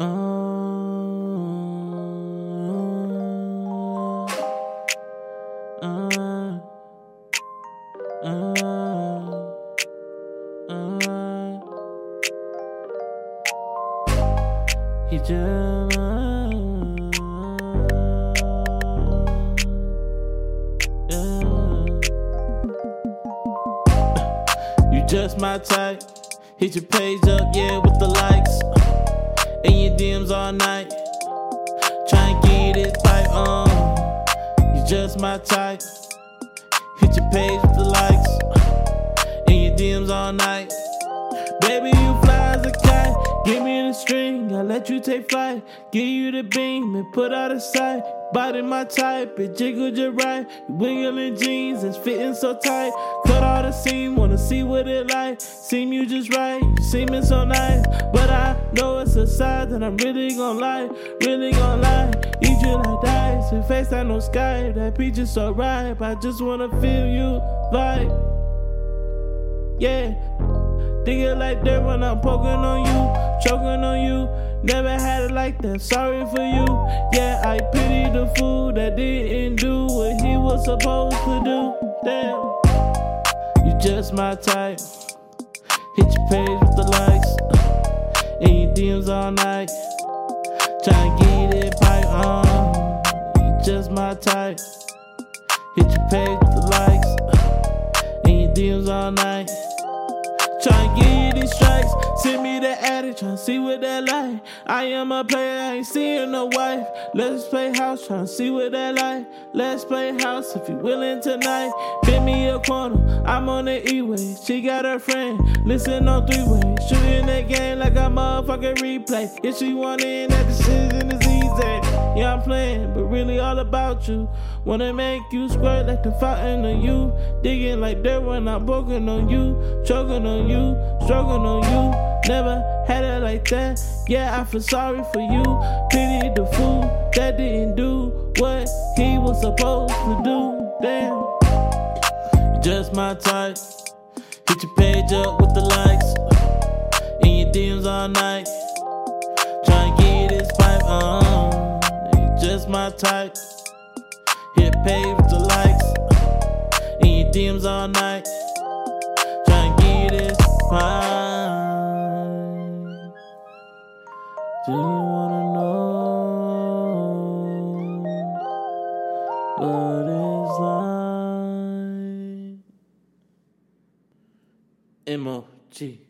You just my type. Hit your page up, yeah, with the likes. Your DMs all night. Try and get this pipe on. You just my type. Hit your page with the likes. And your DMs all night. Baby, you fly as a kite. Give me the string, I let you take flight. Give you the beam and put out of sight. Body my type, it jiggled just right. Wiggling jeans that's fitting so tight. Cut all the seam, wanna see what it like. Seem you just right, you seeming so nice. It's a side that I'm really gon' lie, really gon' lie. Eat you like dice, with face like no sky. That peach is so ripe, I just wanna feel you like, yeah. Dig it like dirt when I'm poking on you, choking on you. Never had it like that. Sorry for you. Yeah, I pity the fool that didn't do what he was supposed to do. Damn, you just my type. All night. Tryna get it pipe on. Uh, you just my type. Hit your page with the likes, uh, and your DMs all night. Send me the addict, tryna see what that like. I am a player, I ain't seeing no wife. Let's play house, tryna see what that like. Let's play house if you willing tonight. Bend me a corner, I'm on the E-way. She got her friend, listen on three way. Shooting that game like a motherfucking replay. If she want in, that decision is easy. Yeah, I'm playing, but really all about you. Wanna make you squirt like the fountain of you. Digging like dirt when I'm poking on you. Choking on you, stroking on you. Never had it like that. Yeah, I feel sorry for you. Pity the fool that didn't do what he was supposed to do. Damn. Just my type. Hit your page up with the likes. And your DMs all night. Tryna get this pipe on. Just my type. Hit page with the likes. And your DMs all night. What it's like? M O G.